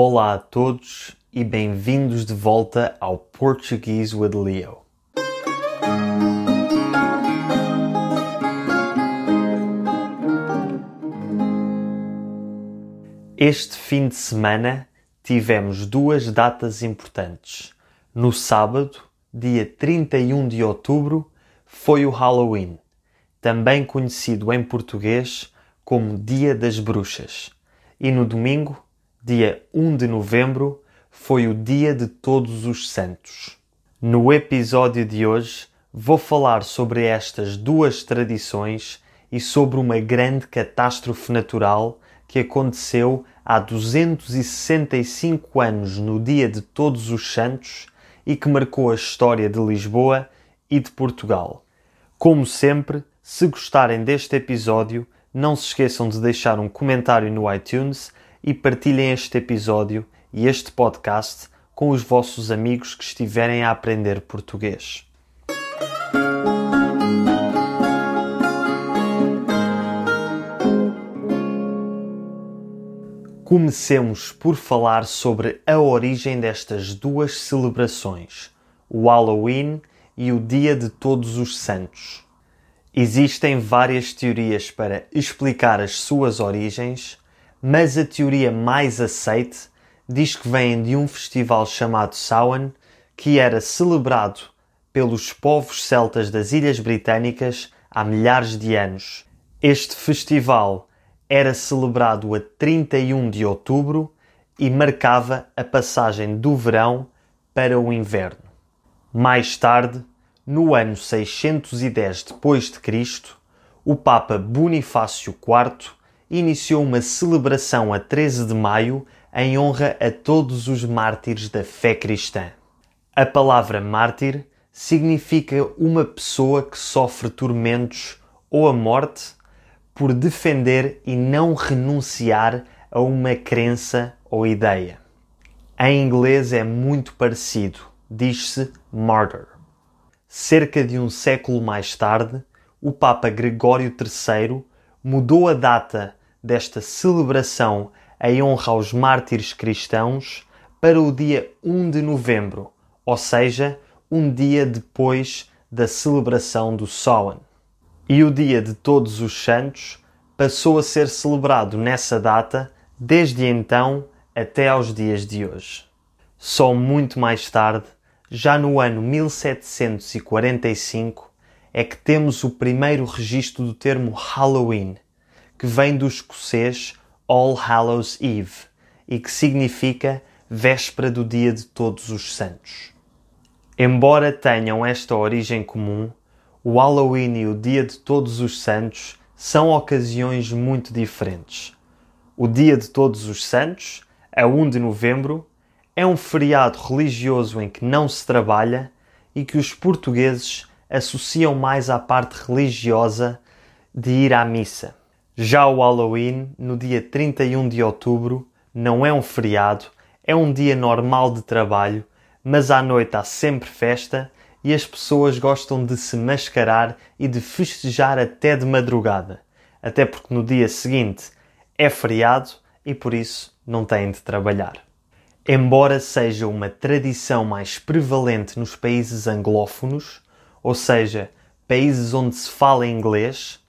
Olá a todos e bem-vindos de volta ao Portuguese with Leo. Este fim de semana tivemos duas datas importantes. No sábado, dia 31 de outubro, foi o Halloween, também conhecido em português como Dia das Bruxas. E no domingo, dia 1 de novembro, foi o Dia de Todos os Santos. No episódio de hoje, vou falar sobre estas duas tradições e sobre uma grande catástrofe natural que aconteceu há 265 anos no Dia de Todos os Santos e que marcou a história de Lisboa e de Portugal. Como sempre, se gostarem deste episódio, não se esqueçam de deixar um comentário no iTunes e partilhem este episódio e este podcast com os vossos amigos que estiverem a aprender português. Comecemos por falar sobre a origem destas duas celebrações, o Halloween e o Dia de Todos os Santos. Existem várias teorias para explicar as suas origens, mas a teoria mais aceite diz que vêm de um festival chamado Samhain, que era celebrado pelos povos celtas das Ilhas Britânicas há milhares de anos. Este festival era celebrado a 31 de outubro e marcava a passagem do verão para o inverno. Mais tarde, no ano 610 d.C., o Papa Bonifácio IV iniciou uma celebração a 13 de maio em honra a todos os mártires da fé cristã. A palavra mártir significa uma pessoa que sofre tormentos ou a morte por defender e não renunciar a uma crença ou ideia. Em inglês é muito parecido, diz-se martyr. Cerca de um século mais tarde, o Papa Gregório III mudou a data desta celebração em honra aos mártires cristãos para o dia 1 de novembro, ou seja, um dia depois da celebração do Samhain e o Dia de Todos os Santos passou a ser celebrado nessa data desde então até aos dias de hoje. Só muito mais tarde, já no ano 1745, é que temos o primeiro registro do termo Halloween, que vem do escocês All Hallows Eve e que significa véspera do Dia de Todos os Santos. Embora tenham esta origem comum, o Halloween e o Dia de Todos os Santos são ocasiões muito diferentes. O Dia de Todos os Santos, a 1 de novembro, é um feriado religioso em que não se trabalha e que os portugueses associam mais à parte religiosa de ir à missa. Já o Halloween, no dia 31 de outubro, não é um feriado, é um dia normal de trabalho, mas à noite há sempre festa e as pessoas gostam de se mascarar e de festejar até de madrugada, até porque no dia seguinte é feriado e por isso não têm de trabalhar. Embora seja uma tradição mais prevalente nos países anglófonos, ou seja, países onde se fala inglês,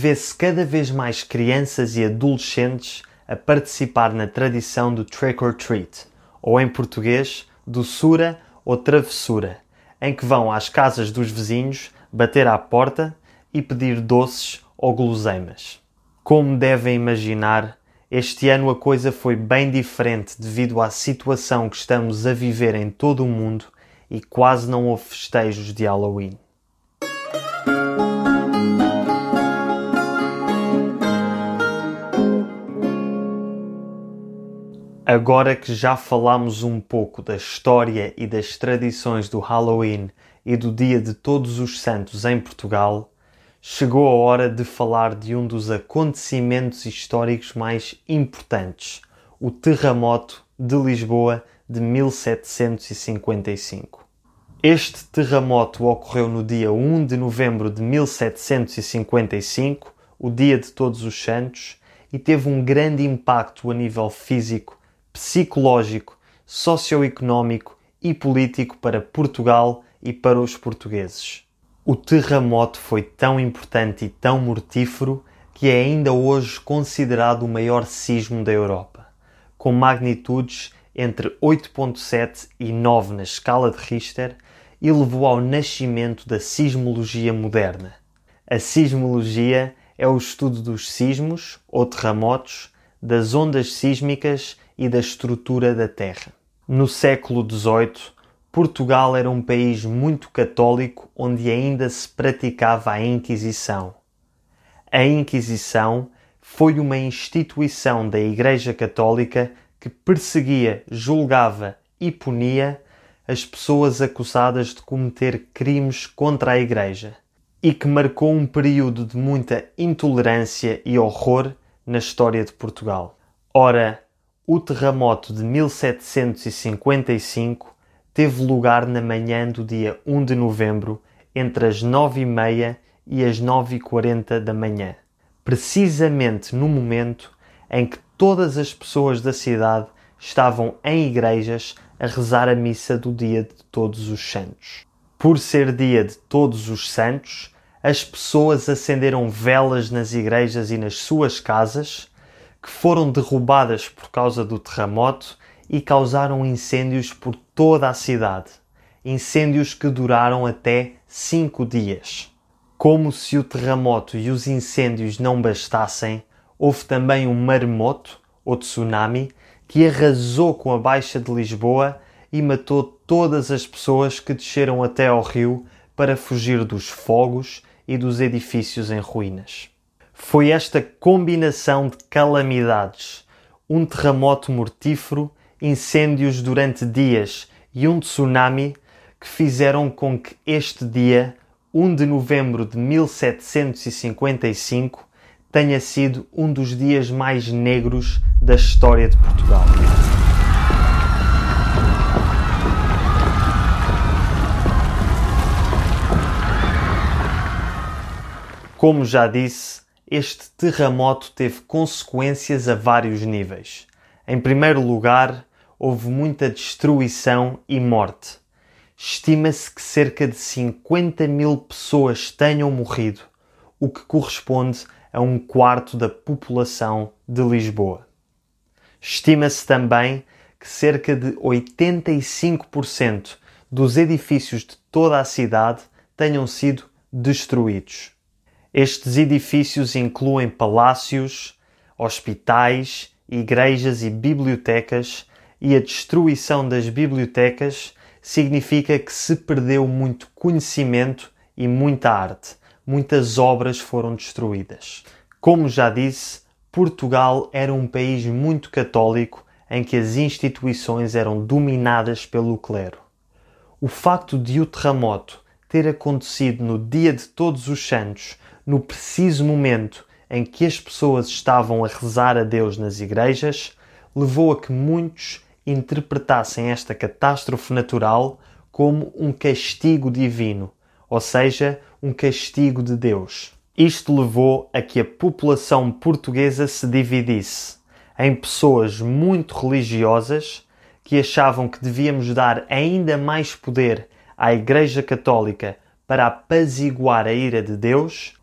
vê-se cada vez mais crianças e adolescentes a participar na tradição do trick or treat, ou em português, doçura ou travessura em que vão às casas dos vizinhos bater à porta e pedir doces ou guloseimas. Como devem imaginar, este ano a coisa foi bem diferente devido à situação que estamos a viver em todo o mundo e quase não houve festejos de Halloween. Agora que já falamos um pouco da história e das tradições do Halloween e do Dia de Todos os Santos em Portugal, chegou a hora de falar de um dos acontecimentos históricos mais importantes, o terremoto de Lisboa de 1755. Este terremoto ocorreu no dia 1 de novembro de 1755, o dia de Todos os Santos, e teve um grande impacto a nível físico psicológico, socioeconómico e político para Portugal e para os portugueses. O terremoto foi tão importante e tão mortífero que é ainda hoje considerado o maior sismo da Europa, com magnitudes entre 8.7 e 9 na escala de Richter e levou ao nascimento da sismologia moderna. A sismologia é o estudo dos sismos ou terremotos, das ondas sísmicas e da estrutura da Terra. No século XVIII, Portugal era um país muito católico onde ainda se praticava a Inquisição. A Inquisição foi uma instituição da Igreja Católica que perseguia, julgava e punia as pessoas acusadas de cometer crimes contra a Igreja e que marcou um período de muita intolerância e horror na história de Portugal. Ora, o terremoto de 1755 teve lugar na manhã do dia 1 de novembro, entre as 9h30 e as 9h40 da manhã, precisamente no momento em que todas as pessoas da cidade estavam em igrejas a rezar a missa do dia de Todos os Santos. Por ser dia de Todos os Santos, as pessoas acenderam velas nas igrejas e nas suas casas, que foram derrubadas por causa do terremoto e causaram incêndios por toda a cidade. Incêndios que duraram até cinco dias. Como se o terremoto e os incêndios não bastassem, houve também um maremoto, ou tsunami, que arrasou com a Baixa de Lisboa e matou todas as pessoas que desceram até ao rio para fugir dos fogos e dos edifícios em ruínas. Foi esta combinação de calamidades, um terremoto mortífero, incêndios durante dias e um tsunami que fizeram com que este dia, 1 de novembro de 1755, tenha sido um dos dias mais negros da história de Portugal. Como já disse, este terremoto teve consequências a vários níveis. Em primeiro lugar, houve muita destruição e morte. Estima-se que cerca de 50 mil pessoas tenham morrido, o que corresponde a um quarto da população de Lisboa. Estima-se também que cerca de 85% dos edifícios de toda a cidade tenham sido destruídos. Estes edifícios incluem palácios, hospitais, igrejas e bibliotecas, e a destruição das bibliotecas significa que se perdeu muito conhecimento e muita arte. Muitas obras foram destruídas. Como já disse, Portugal era um país muito católico em que as instituições eram dominadas pelo clero. O facto de o terremoto ter acontecido no dia de Todos os Santos, no preciso momento em que as pessoas estavam a rezar a Deus nas igrejas, levou a que muitos interpretassem esta catástrofe natural como um castigo divino, ou seja, um castigo de Deus. Isto levou a que a população portuguesa se dividisse em pessoas muito religiosas que achavam que devíamos dar ainda mais poder à Igreja Católica para apaziguar a ira de Deus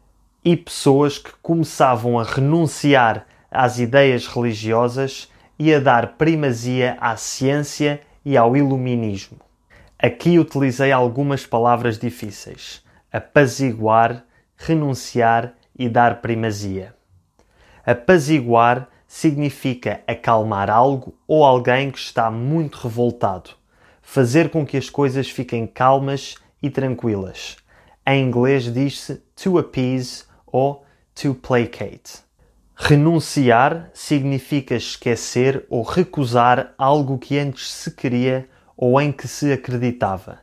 e pessoas que começavam a renunciar às ideias religiosas e a dar primazia à ciência e ao iluminismo. Aqui utilizei algumas palavras difíceis: apaziguar, renunciar e dar primazia. Apaziguar significa acalmar algo ou alguém que está muito revoltado, fazer com que as coisas fiquem calmas e tranquilas. Em inglês diz-se to appease ou to placate. Renunciar significa esquecer ou recusar algo que antes se queria ou em que se acreditava.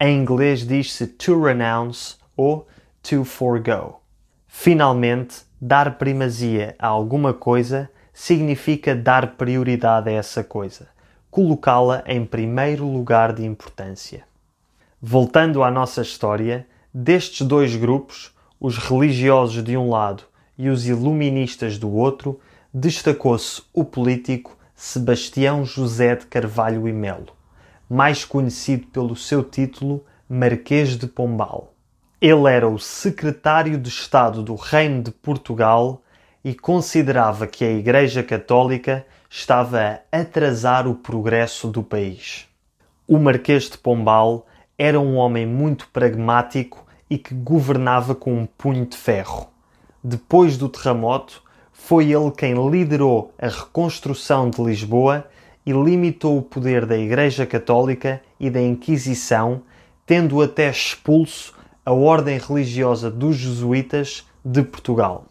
Em inglês diz-se to renounce ou to forego. Finalmente, dar primazia a alguma coisa significa dar prioridade a essa coisa, colocá-la em primeiro lugar de importância. Voltando à nossa história, destes dois grupos, os religiosos de um lado e os iluministas do outro, destacou-se o político Sebastião José de Carvalho e Melo, mais conhecido pelo seu título Marquês de Pombal. Ele era o secretário de Estado do Reino de Portugal e considerava que a Igreja Católica estava a atrasar o progresso do país. O Marquês de Pombal era um homem muito pragmático e que governava com um punho de ferro. Depois do terremoto, foi ele quem liderou a reconstrução de Lisboa e limitou o poder da Igreja Católica e da Inquisição, tendo até expulso a ordem religiosa dos jesuítas de Portugal.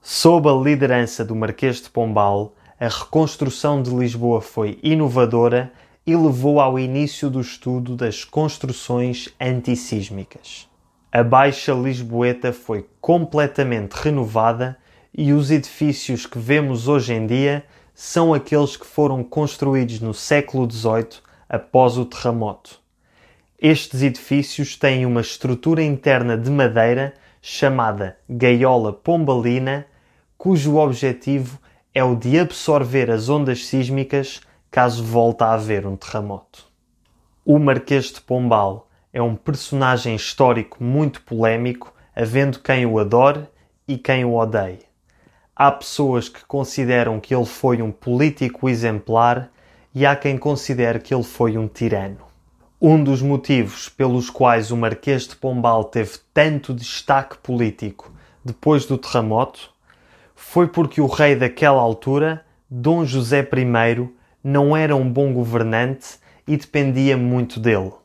Sob a liderança do Marquês de Pombal, a reconstrução de Lisboa foi inovadora e levou ao início do estudo das construções antissísmicas. A Baixa Lisboeta foi completamente renovada e os edifícios que vemos hoje em dia são aqueles que foram construídos no século XVIII após o terremoto. Estes edifícios têm uma estrutura interna de madeira chamada gaiola pombalina, cujo objetivo é o de absorver as ondas sísmicas caso volte a haver um terremoto. O Marquês de Pombal é um personagem histórico muito polémico, havendo quem o adore e quem o odeie. Há pessoas que consideram que ele foi um político exemplar e há quem considere que ele foi um tirano. Um dos motivos pelos quais o Marquês de Pombal teve tanto destaque político depois do terremoto foi porque o rei daquela altura, Dom José I, não era um bom governante e dependia muito dele.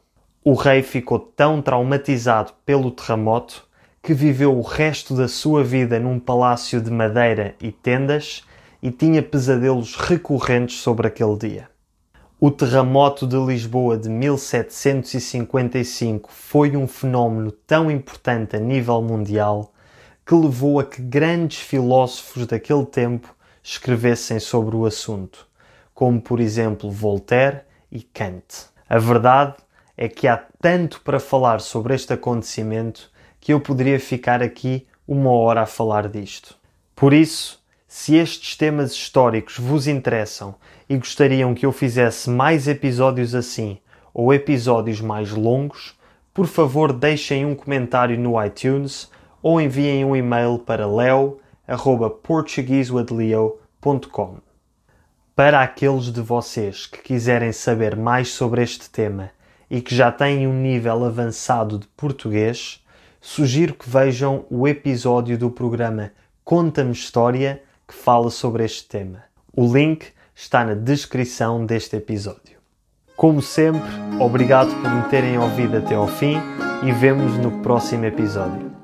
O rei ficou tão traumatizado pelo terremoto que viveu o resto da sua vida num palácio de madeira e tendas e tinha pesadelos recorrentes sobre aquele dia. O terremoto de Lisboa de 1755 foi um fenómeno tão importante a nível mundial que levou a que grandes filósofos daquele tempo escrevessem sobre o assunto, como por exemplo Voltaire e Kant. A verdade é que há tanto para falar sobre este acontecimento que eu poderia ficar aqui uma hora a falar disto. Por isso, se estes temas históricos vos interessam e gostariam que eu fizesse mais episódios assim ou episódios mais longos, por favor deixem um comentário no iTunes ou enviem um e-mail para leo@portuguesewithleo.com. Para aqueles de vocês que quiserem saber mais sobre este tema e que já têm um nível avançado de português, sugiro que vejam o episódio do programa Conta-me História que fala sobre este tema. O link está na descrição deste episódio. Como sempre, obrigado por me terem ouvido até ao fim e vemos no próximo episódio.